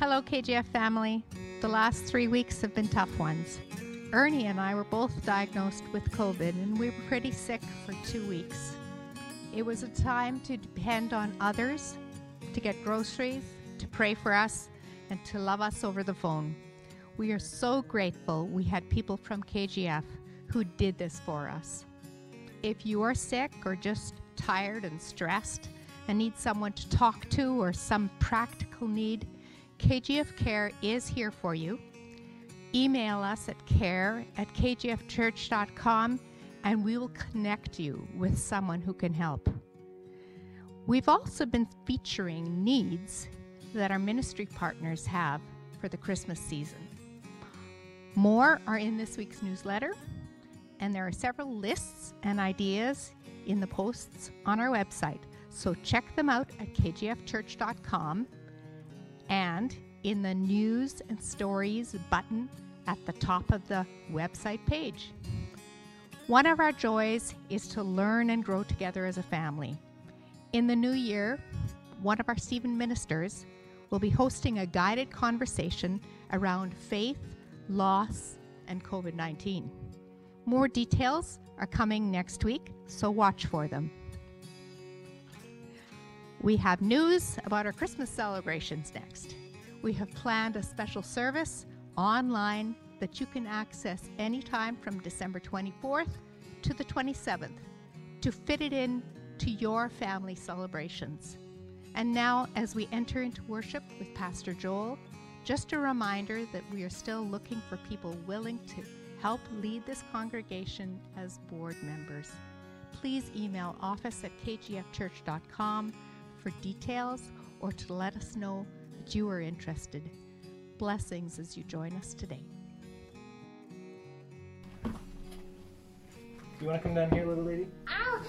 Hello, KGF family. The last three weeks have been tough ones. Ernie and I were both diagnosed with COVID, and we were pretty sick for two weeks. It was a time to depend on others, to get groceries, to pray for us, and to love us over the phone. We are so grateful we had people from KGF who did this for us. If you are sick or just tired and stressed and need someone to talk to or some practical need, KGF Care is here for you. Email us at care at kgfchurch.com and we will connect you with someone who can help. We've also been featuring needs that our ministry partners have for the Christmas season. More are in this week's newsletter, and there are several lists and ideas in the posts on our website. So check them out at kgfchurch.com and in the news and stories button at the top of the website page. One of our joys is to learn and grow together as a family. In the new year, one of our Stephen ministers will be hosting a guided conversation around faith, loss, and COVID 19. More details are coming next week, so watch for them. We have news about our Christmas celebrations next. We have planned a special service online that you can access anytime from December 24th to the 27th to fit it in to your family celebrations. And now, as we enter into worship with Pastor Joel, just a reminder that we are still looking for people willing to help lead this congregation as board members. Please email office at kgfchurch.com for details or to let us know that you are interested. Blessings as you join us today. Do you want to come down here, little lady? I'll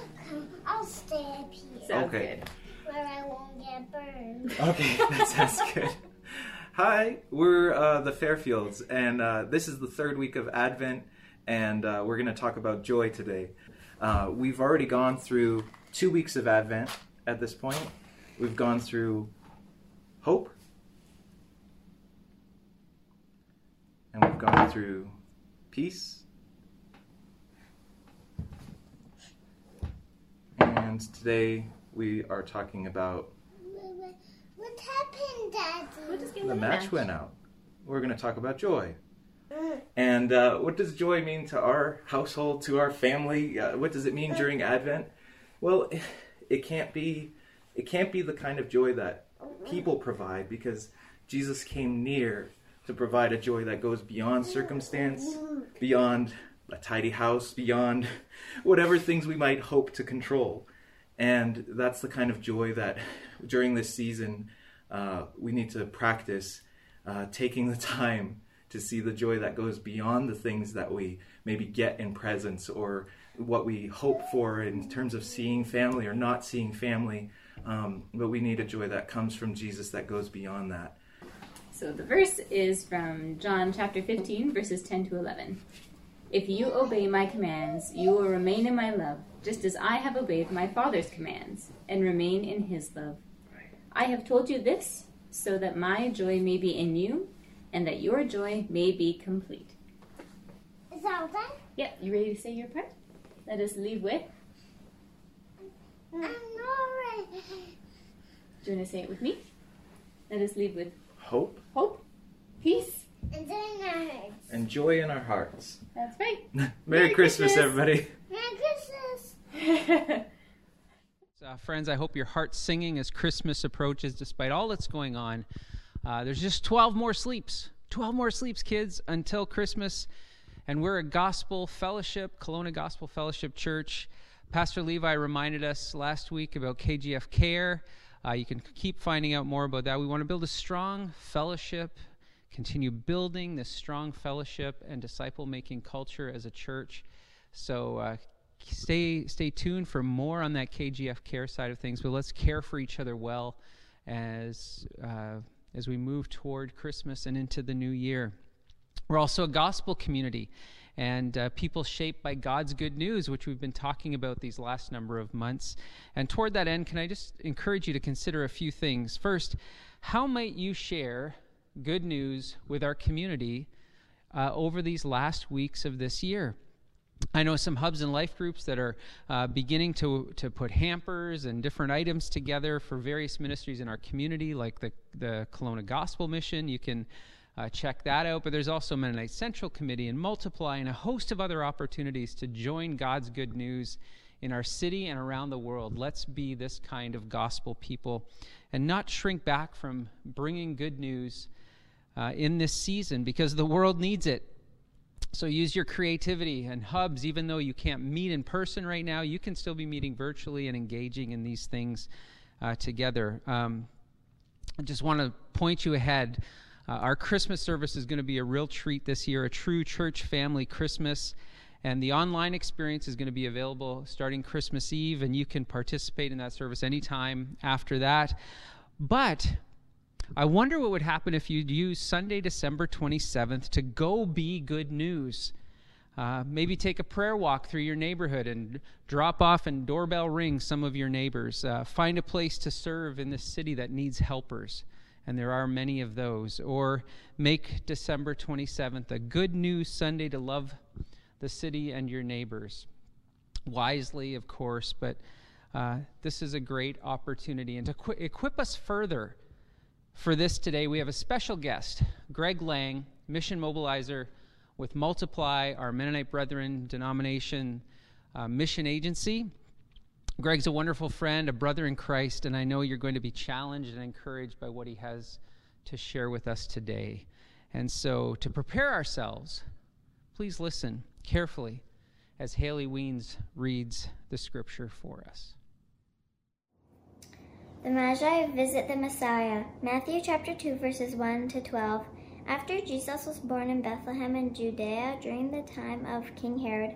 I'll stay up here Sounds Okay. good. where I won't get burned. Okay, that sounds good. Hi, we're uh, the Fairfields, and uh, this is the third week of Advent, and uh, we're going to talk about joy today. Uh, we've already gone through two weeks of Advent at this point. We've gone through hope, and we've gone through peace, and today we are talking about What happened, Daddy? We'll just give the it match went out. We're going to talk about joy. And uh, what does joy mean to our household, to our family? Uh, what does it mean during Advent? Well, it can't be it can't be the kind of joy that people provide because Jesus came near to provide a joy that goes beyond circumstance, beyond a tidy house, beyond whatever things we might hope to control. And that's the kind of joy that during this season uh, we need to practice uh, taking the time to see the joy that goes beyond the things that we maybe get in presents or what we hope for in terms of seeing family or not seeing family. Um, but we need a joy that comes from Jesus that goes beyond that. So the verse is from John chapter 15, verses 10 to 11. If you obey my commands, you will remain in my love, just as I have obeyed my Father's commands and remain in his love. I have told you this so that my joy may be in you and that your joy may be complete. Is that all done? Yep, you ready to say your part? Let us leave with. I'm not ready. Do you want to say it with me? Let us leave with Hope hope, peace. And then I and joy in our hearts. That's right. Merry, Merry Christmas, Christmas. everybody. Merry Christmas. Uh, friends, I hope your heart's singing as Christmas approaches, despite all that's going on. Uh, there's just 12 more sleeps. 12 more sleeps, kids, until Christmas. And we're a gospel fellowship, Kelowna Gospel Fellowship Church. Pastor Levi reminded us last week about KGF Care. Uh, you can keep finding out more about that. We want to build a strong fellowship, continue building this strong fellowship and disciple making culture as a church. So uh, stay stay tuned for more on that KGF care side of things. But let's care for each other well as uh, as we move toward Christmas and into the new year. We're also a gospel community and uh, people shaped by God's good news, which we've been talking about these last number of months. And toward that end, can I just encourage you to consider a few things? First, how might you share good news with our community uh, over these last weeks of this year. I know some hubs and life groups that are uh, beginning to, to put hampers and different items together for various ministries in our community, like the, the Kelowna Gospel Mission. You can uh, check that out. But there's also Mennonite Central Committee and Multiply and a host of other opportunities to join God's good news in our city and around the world. Let's be this kind of gospel people and not shrink back from bringing good news uh, in this season because the world needs it. So use your creativity and hubs, even though you can't meet in person right now, you can still be meeting virtually and engaging in these things uh, together. Um, I just want to point you ahead. Uh, our Christmas service is going to be a real treat this year, a true church family Christmas. And the online experience is going to be available starting Christmas Eve, and you can participate in that service anytime after that. But I wonder what would happen if you'd use Sunday, December 27th to go be good news. Uh, maybe take a prayer walk through your neighborhood and drop off and doorbell ring some of your neighbors. Uh, find a place to serve in this city that needs helpers, and there are many of those. Or make December 27th a good news Sunday to love the city and your neighbors. Wisely, of course, but uh, this is a great opportunity. And to qu- equip us further for this today, we have a special guest, Greg Lang, mission mobilizer with Multiply, our Mennonite Brethren denomination uh, mission agency. Greg's a wonderful friend, a brother in Christ, and I know you're going to be challenged and encouraged by what he has to share with us today. And so, to prepare ourselves, please listen carefully as Haley Wiens reads the scripture for us. The Magi visit the Messiah. Matthew chapter 2 verses 1 to 12. After Jesus was born in Bethlehem in Judea during the time of King Herod,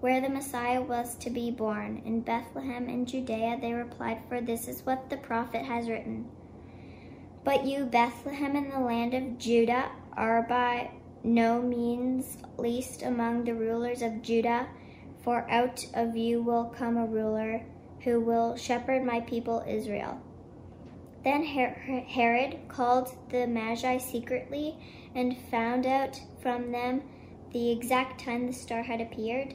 where the Messiah was to be born. In Bethlehem in Judea, they replied, For this is what the prophet has written. But you, Bethlehem, in the land of Judah, are by no means least among the rulers of Judah, for out of you will come a ruler who will shepherd my people Israel. Then Herod called the Magi secretly and found out from them the exact time the star had appeared.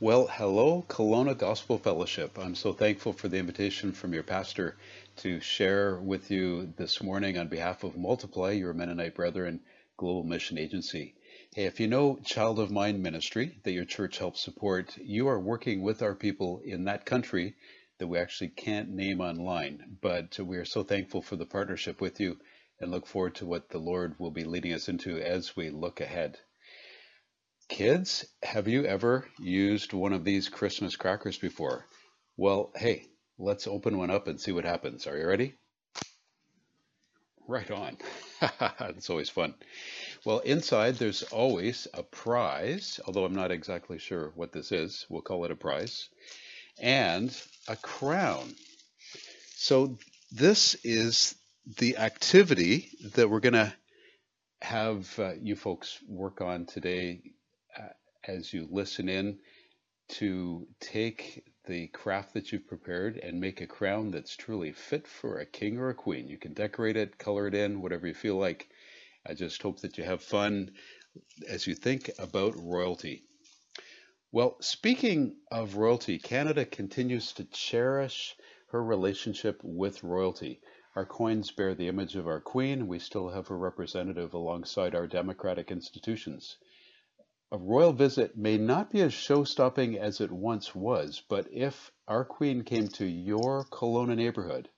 Well, hello, Kelowna Gospel Fellowship. I'm so thankful for the invitation from your pastor to share with you this morning on behalf of Multiply, your Mennonite Brethren Global Mission Agency. Hey, if you know Child of Mine Ministry that your church helps support, you are working with our people in that country that we actually can't name online. But we are so thankful for the partnership with you and look forward to what the Lord will be leading us into as we look ahead. Kids, have you ever used one of these Christmas crackers before? Well, hey, let's open one up and see what happens. Are you ready? Right on. it's always fun. Well, inside there's always a prize, although I'm not exactly sure what this is. We'll call it a prize and a crown. So this is the activity that we're going to have uh, you folks work on today as you listen in to take the craft that you've prepared and make a crown that's truly fit for a king or a queen. You can decorate it, color it in, whatever you feel like. I just hope that you have fun as you think about royalty. Well, speaking of royalty, Canada continues to cherish her relationship with royalty. Our coins bear the image of our queen. We still have her representative alongside our democratic institutions. A royal visit may not be as show-stopping as it once was, but if our queen came to your Kelowna neighborhood,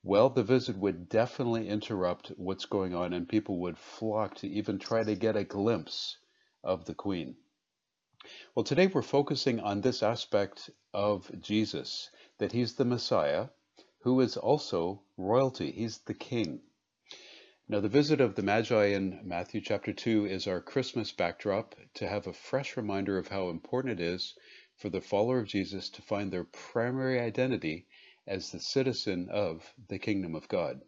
well, the visit would definitely interrupt what's going on and people would flock to even try to get a glimpse of the queen. Well, today we're focusing on this aspect of Jesus, that he's the Messiah, who is also royalty. He's the king. Now, the visit of the Magi in Matthew chapter 2 is our Christmas backdrop to have a fresh reminder of how important it is for the follower of Jesus to find their primary identity as the citizen of the kingdom of God.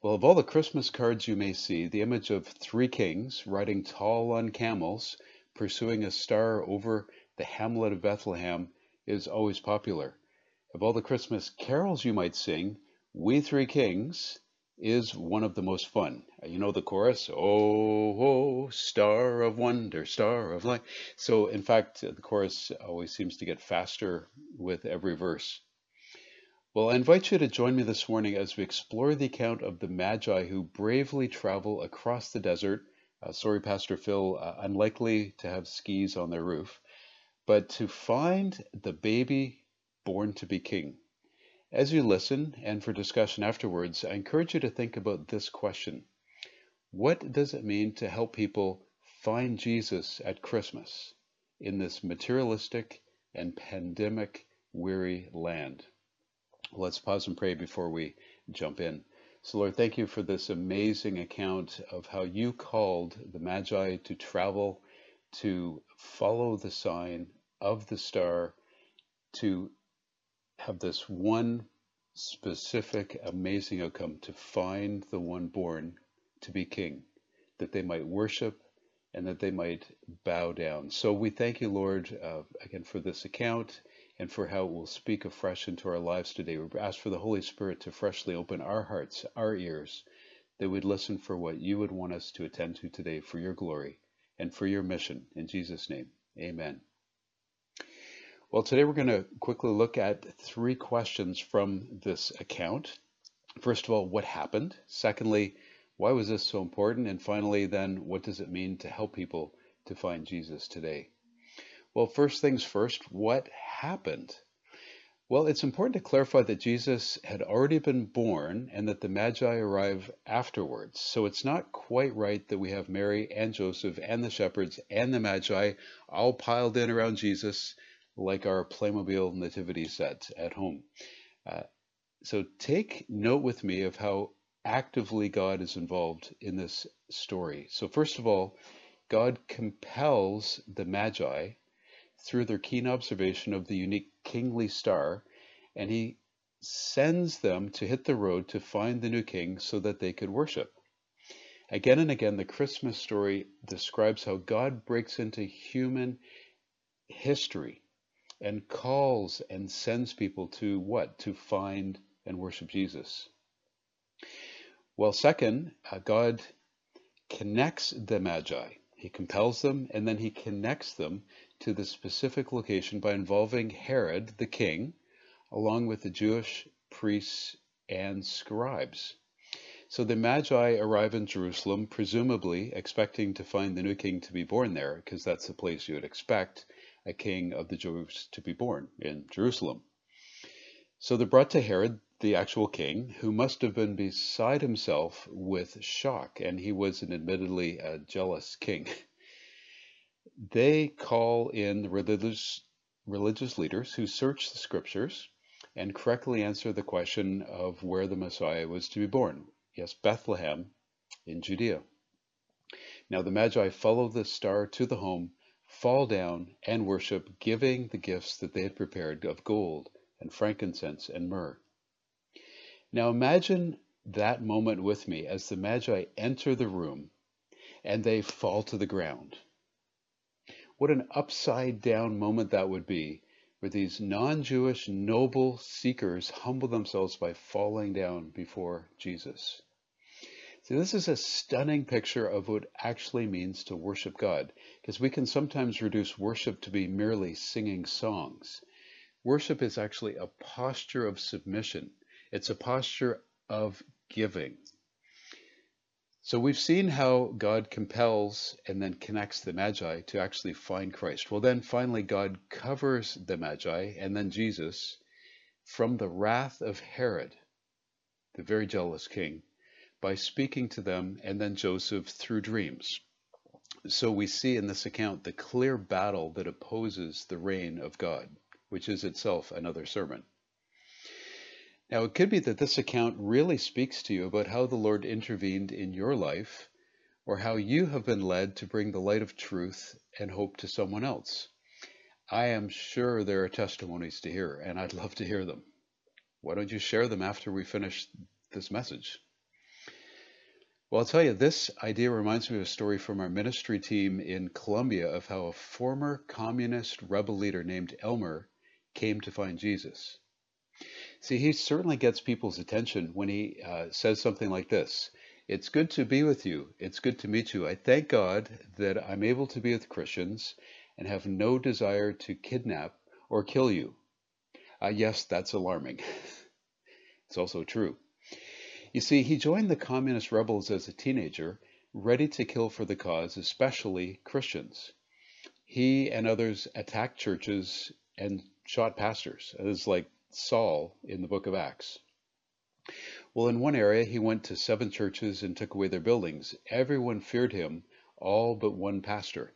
Well, of all the Christmas cards you may see, the image of three kings riding tall on camels pursuing a star over the hamlet of Bethlehem is always popular. Of all the Christmas carols you might sing, We Three Kings is one of the most fun. You know the chorus, Oh, oh, star of wonder, star of light. So, in fact, the chorus always seems to get faster with every verse. Well, I invite you to join me this morning as we explore the account of the Magi who bravely travel across the desert uh, sorry, Pastor Phil, uh, unlikely to have skis on their roof, but to find the baby born to be king. As you listen and for discussion afterwards, I encourage you to think about this question What does it mean to help people find Jesus at Christmas in this materialistic and pandemic weary land? Let's pause and pray before we jump in. So, Lord, thank you for this amazing account of how you called the Magi to travel, to follow the sign of the star, to have this one specific, amazing outcome to find the one born to be king, that they might worship and that they might bow down. So we thank you, Lord, uh, again for this account and for how it will speak afresh into our lives today. We ask for the Holy Spirit to freshly open our hearts, our ears, that we'd listen for what you would want us to attend to today for your glory and for your mission. In Jesus' name, amen. Well, today we're going to quickly look at three questions from this account. First of all, what happened? Secondly, why was this so important? And finally, then, what does it mean to help people to find Jesus today? Well, first things first, what happened? Well, it's important to clarify that Jesus had already been born and that the Magi arrive afterwards. So it's not quite right that we have Mary and Joseph and the shepherds and the Magi all piled in around Jesus like our Playmobil nativity set at home. Uh, so take note with me of how actively God is involved in this story. So, first of all, God compels the Magi through their keen observation of the unique kingly star, and he sends them to hit the road to find the new king so that they could worship. Again and again, the Christmas story describes how God breaks into human history and calls and sends people to what? To find and worship Jesus. Well, second, uh, God connects the Magi. He compels them and then he connects them to the specific location by involving Herod the king, along with the Jewish priests and scribes. So the Magi arrive in Jerusalem, presumably expecting to find the new king to be born there, because that's the place you would expect a king of the Jews to be born in Jerusalem. So they're brought to Herod, the actual king, who must have been beside himself with shock, and he was an admittedly a jealous king. They call in the religious, religious leaders who search the scriptures and correctly answer the question of where the Messiah was to be born. Yes, Bethlehem in Judea. Now the Magi follow the star to the home, fall down and worship, giving the gifts that they had prepared of gold and frankincense and myrrh. Now imagine that moment with me as the Magi enter the room and they fall to the ground. What an upside down moment that would be, where these non Jewish noble seekers humble themselves by falling down before Jesus. See, this is a stunning picture of what actually means to worship God, because we can sometimes reduce worship to be merely singing songs. Worship is actually a posture of submission. It's a posture of giving. So we've seen how God compels and then connects the Magi to actually find Christ. Well, then finally, God covers the Magi and then Jesus from the wrath of Herod, the very jealous king, by speaking to them and then Joseph through dreams. So we see in this account the clear battle that opposes the reign of God, which is itself another sermon. Now, it could be that this account really speaks to you about how the Lord intervened in your life, or how you have been led to bring the light of truth and hope to someone else. I am sure there are testimonies to hear, and I'd love to hear them. Why don't you share them after we finish this message? Well, I'll tell you, this idea reminds me of a story from our ministry team in Colombia of how a former communist rebel leader named Elmer came to find Jesus. See, he certainly gets people's attention when he uh, says something like this It's good to be with you. It's good to meet you. I thank God that I'm able to be with Christians and have no desire to kidnap or kill you. Uh, yes, that's alarming. it's also true. You see, he joined the communist rebels as a teenager, ready to kill for the cause, especially Christians. He and others attacked churches and shot pastors. It was like Saul in the book of Acts. Well, in one area, he went to seven churches and took away their buildings. Everyone feared him, all but one pastor.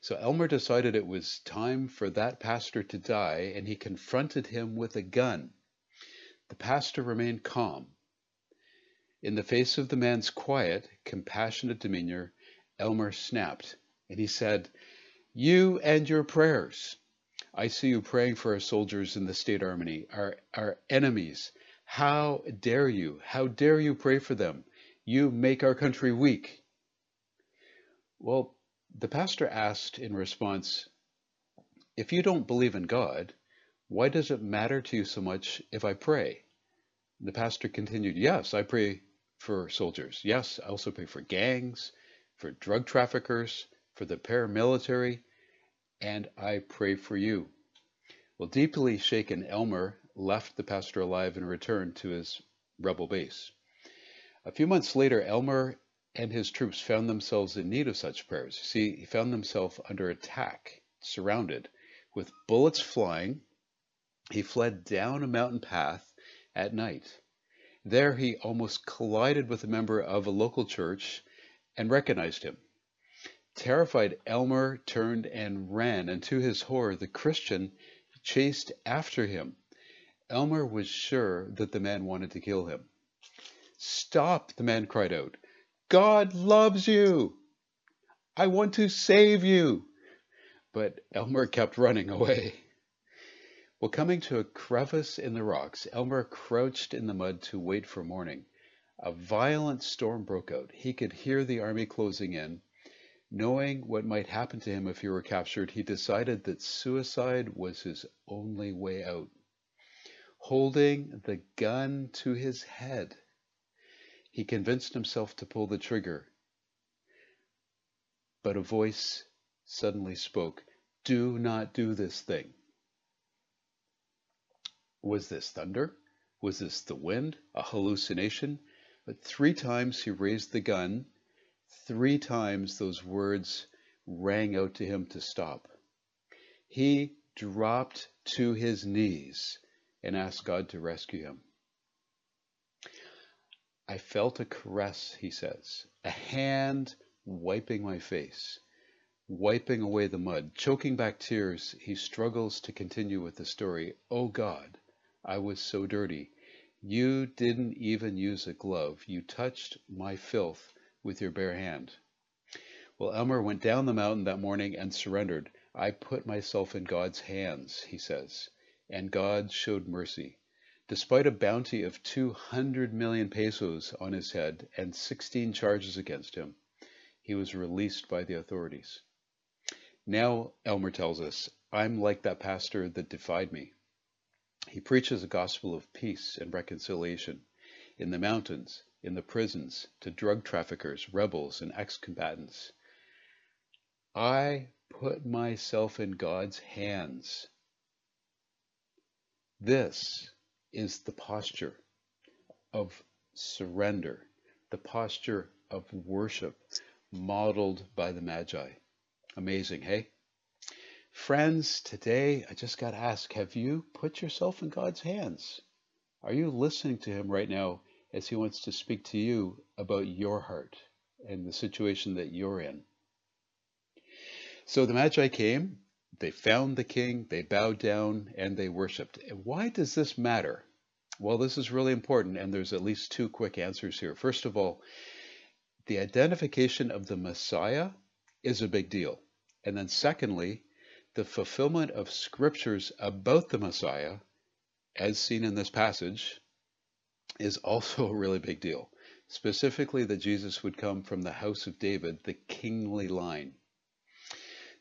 So Elmer decided it was time for that pastor to die, and he confronted him with a gun. The pastor remained calm. In the face of the man's quiet, compassionate demeanor, Elmer snapped, and he said, You and your prayers. I see you praying for our soldiers in the state army, our, our enemies. How dare you? How dare you pray for them? You make our country weak. Well, the pastor asked in response, If you don't believe in God, why does it matter to you so much if I pray? The pastor continued, Yes, I pray for soldiers. Yes, I also pray for gangs, for drug traffickers, for the paramilitary, and I pray for you. Well, deeply shaken, Elmer left the pastor alive and returned to his rebel base. A few months later, Elmer and his troops found themselves in need of such prayers. You see, he found himself under attack, surrounded, with bullets flying. He fled down a mountain path at night. There, he almost collided with a member of a local church and recognized him. Terrified, Elmer turned and ran, and to his horror, the Christian chased after him. Elmer was sure that the man wanted to kill him. Stop, the man cried out. God loves you. I want to save you. But Elmer kept running away. Well, coming to a crevice in the rocks, Elmer crouched in the mud to wait for morning. A violent storm broke out. He could hear the army closing in. Knowing what might happen to him if he were captured, he decided that suicide was his only way out. Holding the gun to his head, he convinced himself to pull the trigger. But a voice suddenly spoke, Do not do this thing. Was this thunder? Was this the wind? A hallucination? But three times he raised the gun Three times those words rang out to him to stop. He dropped to his knees and asked God to rescue him. I felt a caress, he says, a hand wiping my face, wiping away the mud. Choking back tears, he struggles to continue with the story. Oh God, I was so dirty. You didn't even use a glove. You touched my filth with your bare hand. Well, Elmer went down the mountain that morning and surrendered. I put myself in God's hands, he says, and God showed mercy. Despite a bounty of 200 million pesos on his head and 16 charges against him, he was released by the authorities. Now, Elmer tells us, I'm like that pastor that defied me. He preaches a gospel of peace and reconciliation in the mountains, in the prisons, to drug traffickers, rebels, and ex combatants. I put myself in God's hands. This is the posture of surrender, the posture of worship modeled by the Magi. Amazing, hey? Friends, today I just got to ask have you put yourself in God's hands? Are you listening to Him right now as He wants to speak to you about your heart and the situation that you're in? So the Magi came, they found the king, they bowed down, and they worshiped. And why does this matter? Well, this is really important, and there's at least two quick answers here. First of all, the identification of the Messiah is a big deal. And then, secondly, the fulfillment of scriptures about the Messiah, as seen in this passage, is also a really big deal. Specifically, that Jesus would come from the house of David, the kingly line.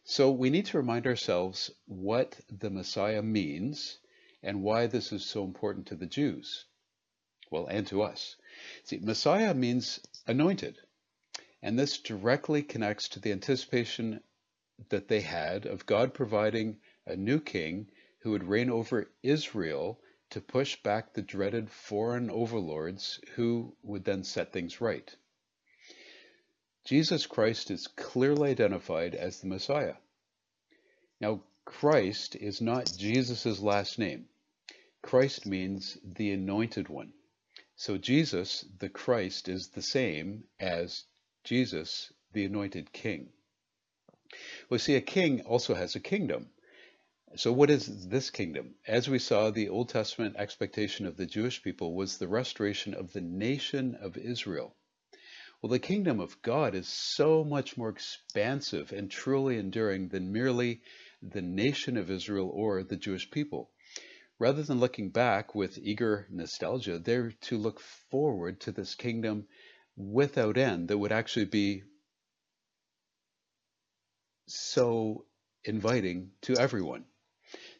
So we need to remind ourselves what the Messiah means and why this is so important to the Jews. Well, and to us. See, Messiah means anointed. And this directly connects to the anticipation that they had of God providing a new king who would reign over Israel to push back the dreaded foreign overlords who would then set things right. Jesus Christ is clearly identified as the Messiah. Now, Christ is not Jesus' last name. Christ means the anointed one. So Jesus, the Christ, is the same as Jesus, the anointed king. Well, see, a king also has a kingdom. So, what is this kingdom? As we saw, the Old Testament expectation of the Jewish people was the restoration of the nation of Israel. Well, the kingdom of God is so much more expansive and truly enduring than merely the nation of Israel or the Jewish people. Rather than looking back with eager nostalgia, they're to look forward to this kingdom without end that would actually be so inviting to everyone.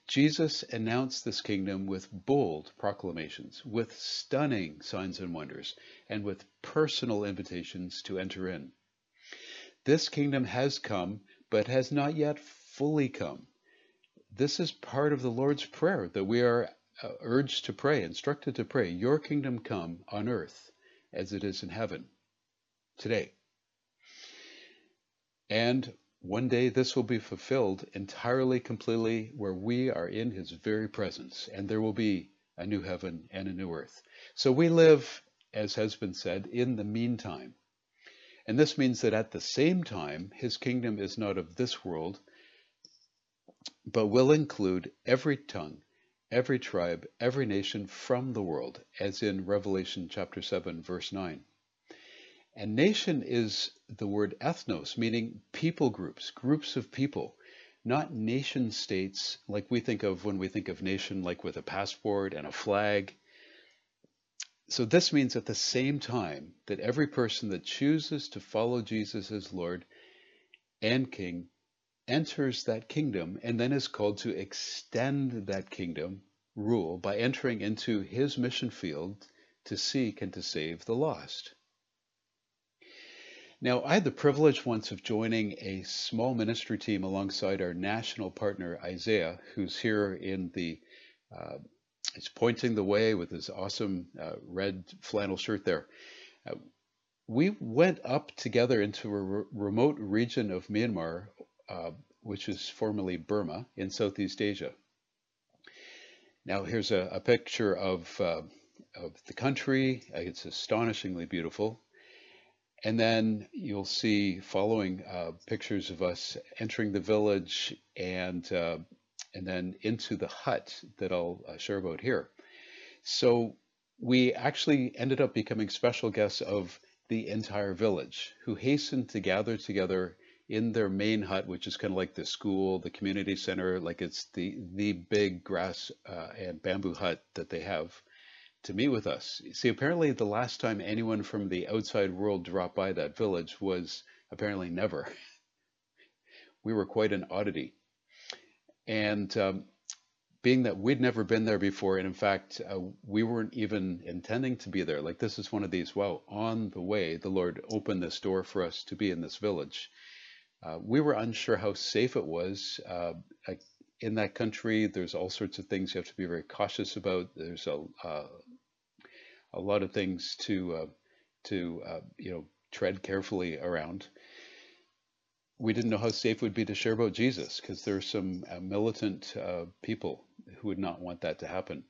Jesus announced this kingdom with bold proclamations, with stunning signs and wonders, and with personal invitations to enter in. This kingdom has come, but has not yet fully come. This is part of the Lord's Prayer that we are uh, urged to pray, instructed to pray, Your kingdom come on earth as it is in heaven today. And one day this will be fulfilled entirely, completely, where we are in His very presence, and there will be a new heaven and a new earth. So we live, as has been said, in the meantime. And this means that at the same time, His kingdom is not of this world, but will include every tongue, every tribe, every nation from the world, as in Revelation chapter 7, verse 9. And nation is the word ethnos, meaning people groups, groups of people, not nation states like we think of when we think of nation, like with a passport and a flag. So this means at the same time that every person that chooses to follow Jesus as Lord and King enters that kingdom and then is called to extend that kingdom rule by entering into his mission field to seek and to save the lost. Now, I had the privilege once of joining a small ministry team alongside our national partner, Isaiah, who's here in the, uh, he's pointing the way with his awesome uh, red flannel shirt there. Uh, we went up together into a re- remote region of Myanmar, uh, which is formerly Burma in Southeast Asia. Now, here's a, a picture of, uh, of the country. It's astonishingly beautiful. And then you'll see following uh, pictures of us entering the village and uh, and then into the hut that I'll uh, share about here. So we actually ended up becoming special guests of the entire village who hastened to gather together in their main hut, which is kind of like the school, the community center, like it's the the big grass uh, and bamboo hut that they have to meet with us. See, apparently the last time anyone from the outside world dropped by that village was apparently never. we were quite an oddity. And um, being that we'd never been there before, and in fact, uh, we weren't even intending to be there. Like, this is one of these, wow, on the way, the Lord opened this door for us to be in this village. Uh, we were unsure how safe it was. Uh, in that country, there's all sorts of things you have to be very cautious about. There's a, uh, a lot of things to, uh, to uh, you know, tread carefully around we didn't know how safe it would be to share about Jesus because there are some uh, militant uh, people who would not want that to happen.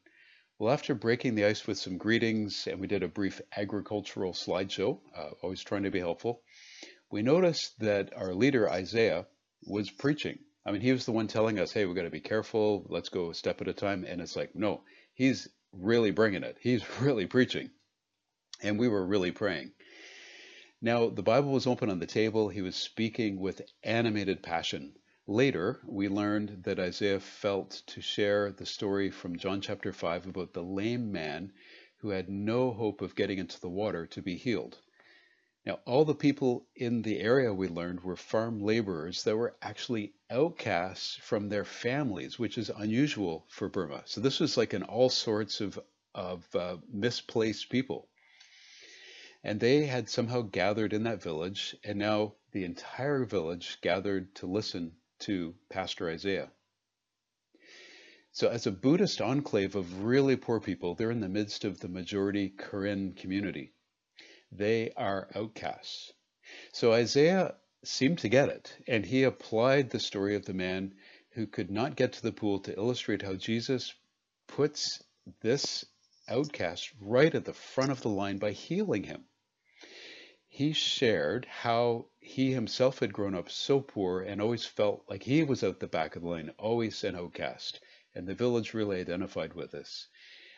Well, after breaking the ice with some greetings and we did a brief agricultural slideshow, uh, always trying to be helpful, we noticed that our leader, Isaiah, was preaching. I mean, he was the one telling us, hey, we've got to be careful, let's go a step at a time. And it's like, no, he's really bringing it. He's really preaching. And we were really praying. Now, the Bible was open on the table. He was speaking with animated passion. Later, we learned that Isaiah felt to share the story from John chapter 5 about the lame man who had no hope of getting into the water to be healed. Now, all the people in the area we learned were farm laborers that were actually outcasts from their families, which is unusual for Burma. So this was like an all sorts of, of uh, misplaced people. And they had somehow gathered in that village, and now the entire village gathered to listen to Pastor Isaiah. So, as a Buddhist enclave of really poor people, they're in the midst of the majority Karen community. They are outcasts. So, Isaiah seemed to get it, and he applied the story of the man who could not get to the pool to illustrate how Jesus puts this outcast right at the front of the line by healing him he shared how he himself had grown up so poor and always felt like he was out the back of the line, always an outcast. And the village really identified with this.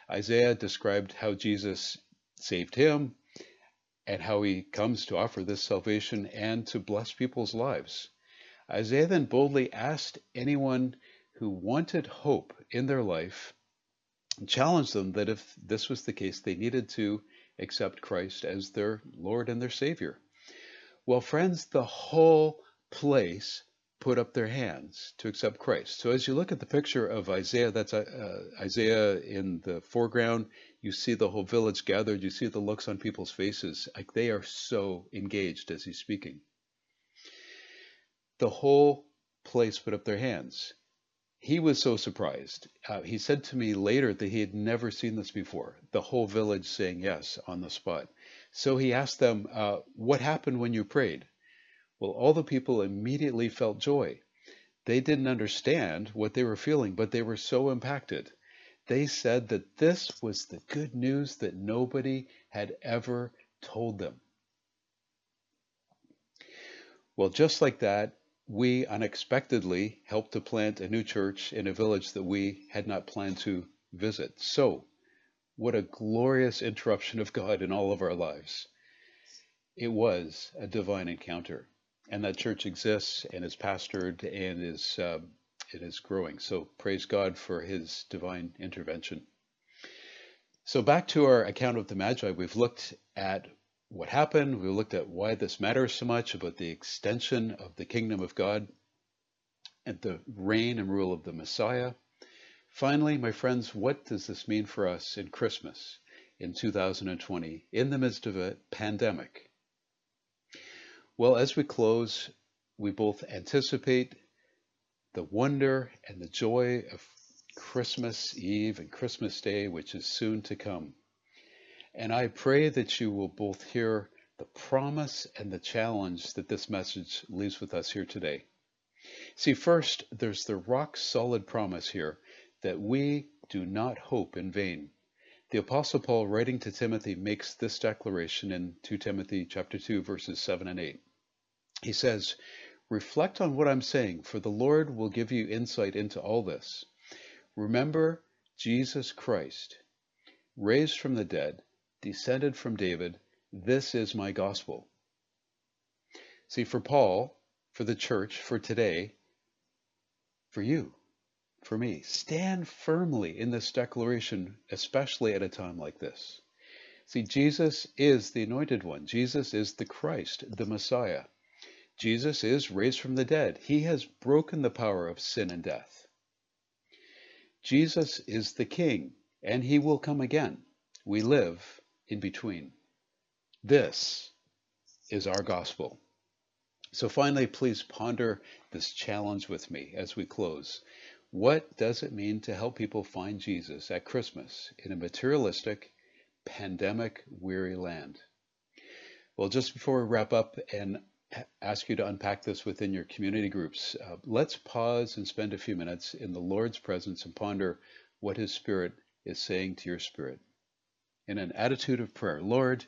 Isaiah described how Jesus saved him and how he comes to offer this salvation and to bless people's lives. Isaiah then boldly asked anyone who wanted hope in their life, challenged them that if this was the case, they needed to accept Christ as their Lord and their Savior. Well, friends, the whole place put up their hands to accept Christ. So as you look at the picture of Isaiah, that's uh, Isaiah in the foreground, you see the whole village gathered, you see the looks on people's faces, like they are so engaged as he's speaking. The whole place put up their hands he was so surprised. Uh, he said to me later that he had never seen this before, the whole village saying yes on the spot. So he asked them, uh, What happened when you prayed? Well, all the people immediately felt joy. They didn't understand what they were feeling, but they were so impacted. They said that this was the good news that nobody had ever told them. Well, just like that, we unexpectedly helped to plant a new church in a village that we had not planned to visit. So, what a glorious interruption of God in all of our lives. It was a divine encounter. And that church exists and is pastored and is, um, it is growing. So praise God for his divine intervention. So back to our account of the Magi, we've looked at what happened. We looked at why this matters so much about the extension of the kingdom of God and the reign and rule of the Messiah. Finally, my friends, what does this mean for us in Christmas in 2020 in the midst of a pandemic? Well, as we close, we both anticipate the wonder and the joy of Christmas Eve and Christmas Day, which is soon to come. And I pray that you will both hear the promise and the challenge that this message leaves with us here today. See, first, there's the rock solid promise here that we do not hope in vain. The apostle Paul writing to Timothy makes this declaration in 2 Timothy chapter 2 verses 7 and 8. He says, "Reflect on what I'm saying, for the Lord will give you insight into all this. Remember Jesus Christ, raised from the dead, descended from David, this is my gospel. See, for Paul, for the church, for today, for you, for me, stand firmly in this declaration, especially at a time like this. See, Jesus is the anointed one. Jesus is the Christ, the Messiah. Jesus is raised from the dead. He has broken the power of sin and death. Jesus is the King, and he will come again. We live in between. This is our gospel. So finally, please ponder this challenge with me as we close. What does it mean to help people find Jesus at Christmas in a materialistic, pandemic weary land? Well, just before we wrap up and ask you to unpack this within your community groups, uh, let's pause and spend a few minutes in the Lord's presence and ponder what His Spirit is saying to your spirit. In an attitude of prayer, Lord,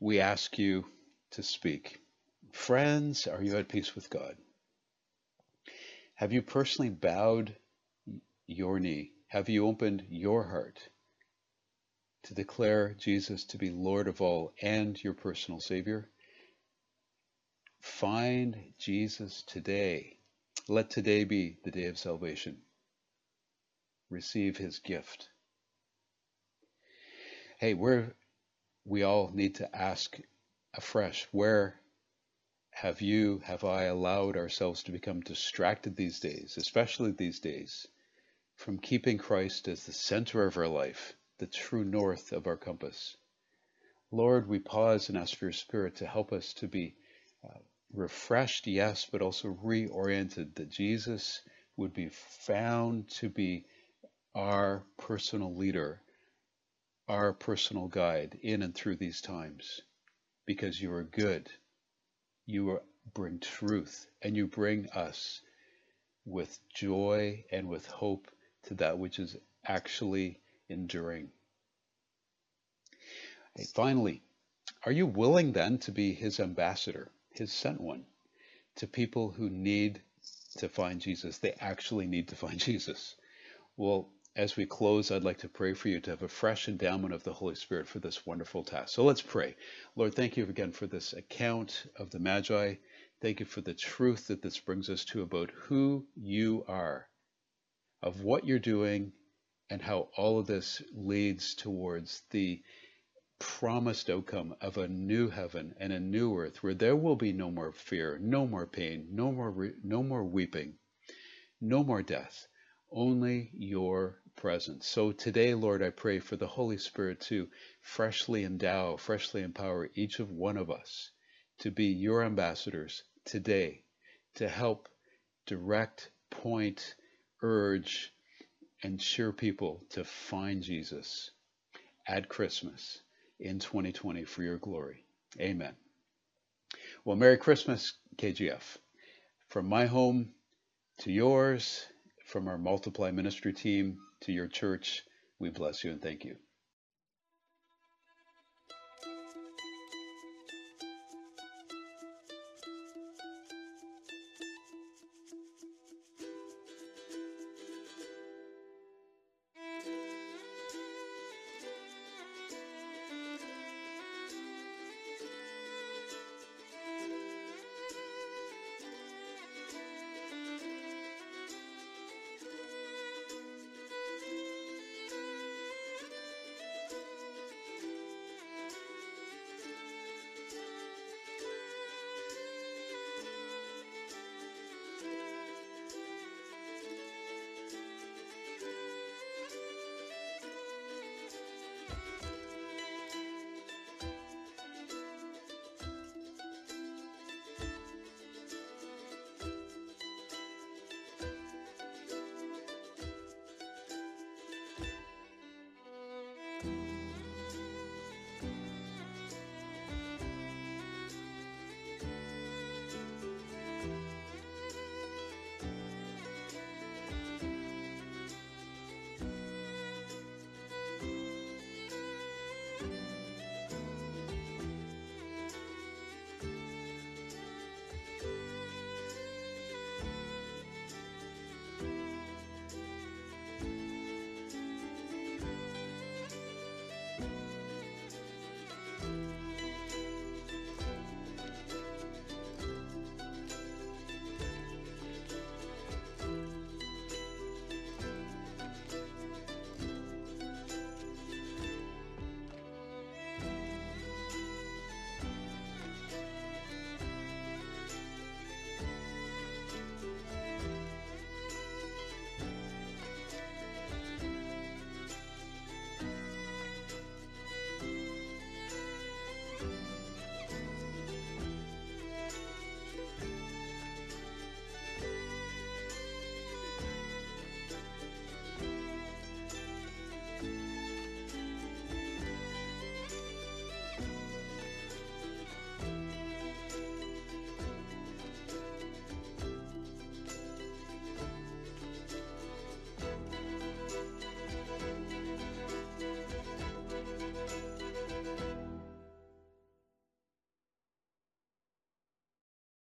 we ask you to speak. Friends, are you at peace with God? Have you personally bowed your knee? Have you opened your heart to declare Jesus to be Lord of all and your personal Savior? Find Jesus today. Let today be the day of salvation. Receive his gift. Hey, where we all need to ask afresh, where have you, have I allowed ourselves to become distracted these days, especially these days, from keeping Christ as the center of our life, the true north of our compass? Lord, we pause and ask for your Spirit to help us to be uh, refreshed, yes, but also reoriented, that Jesus would be found to be our personal leader, our personal guide in and through these times, because you are good. You bring truth, and you bring us with joy and with hope to that which is actually enduring. Hey, finally, are you willing then to be his ambassador? His sent one to people who need to find Jesus. They actually need to find Jesus. Well, as we close, I'd like to pray for you to have a fresh endowment of the Holy Spirit for this wonderful task. So let's pray. Lord, thank you again for this account of the Magi. Thank you for the truth that this brings us to about who you are, of what you're doing, and how all of this leads towards the promised outcome of a new heaven and a new earth where there will be no more fear, no more pain, no more re- no more weeping, no more death, only your presence. So today, Lord, I pray for the Holy Spirit to freshly endow, freshly empower each of one of us to be your ambassadors today to help direct, point, urge, and cheer people to find Jesus at Christmas in 2020 for your glory. Amen. Well, Merry Christmas, KGF. From my home to yours, from our Multiply Ministry team to your church, we bless you and thank you.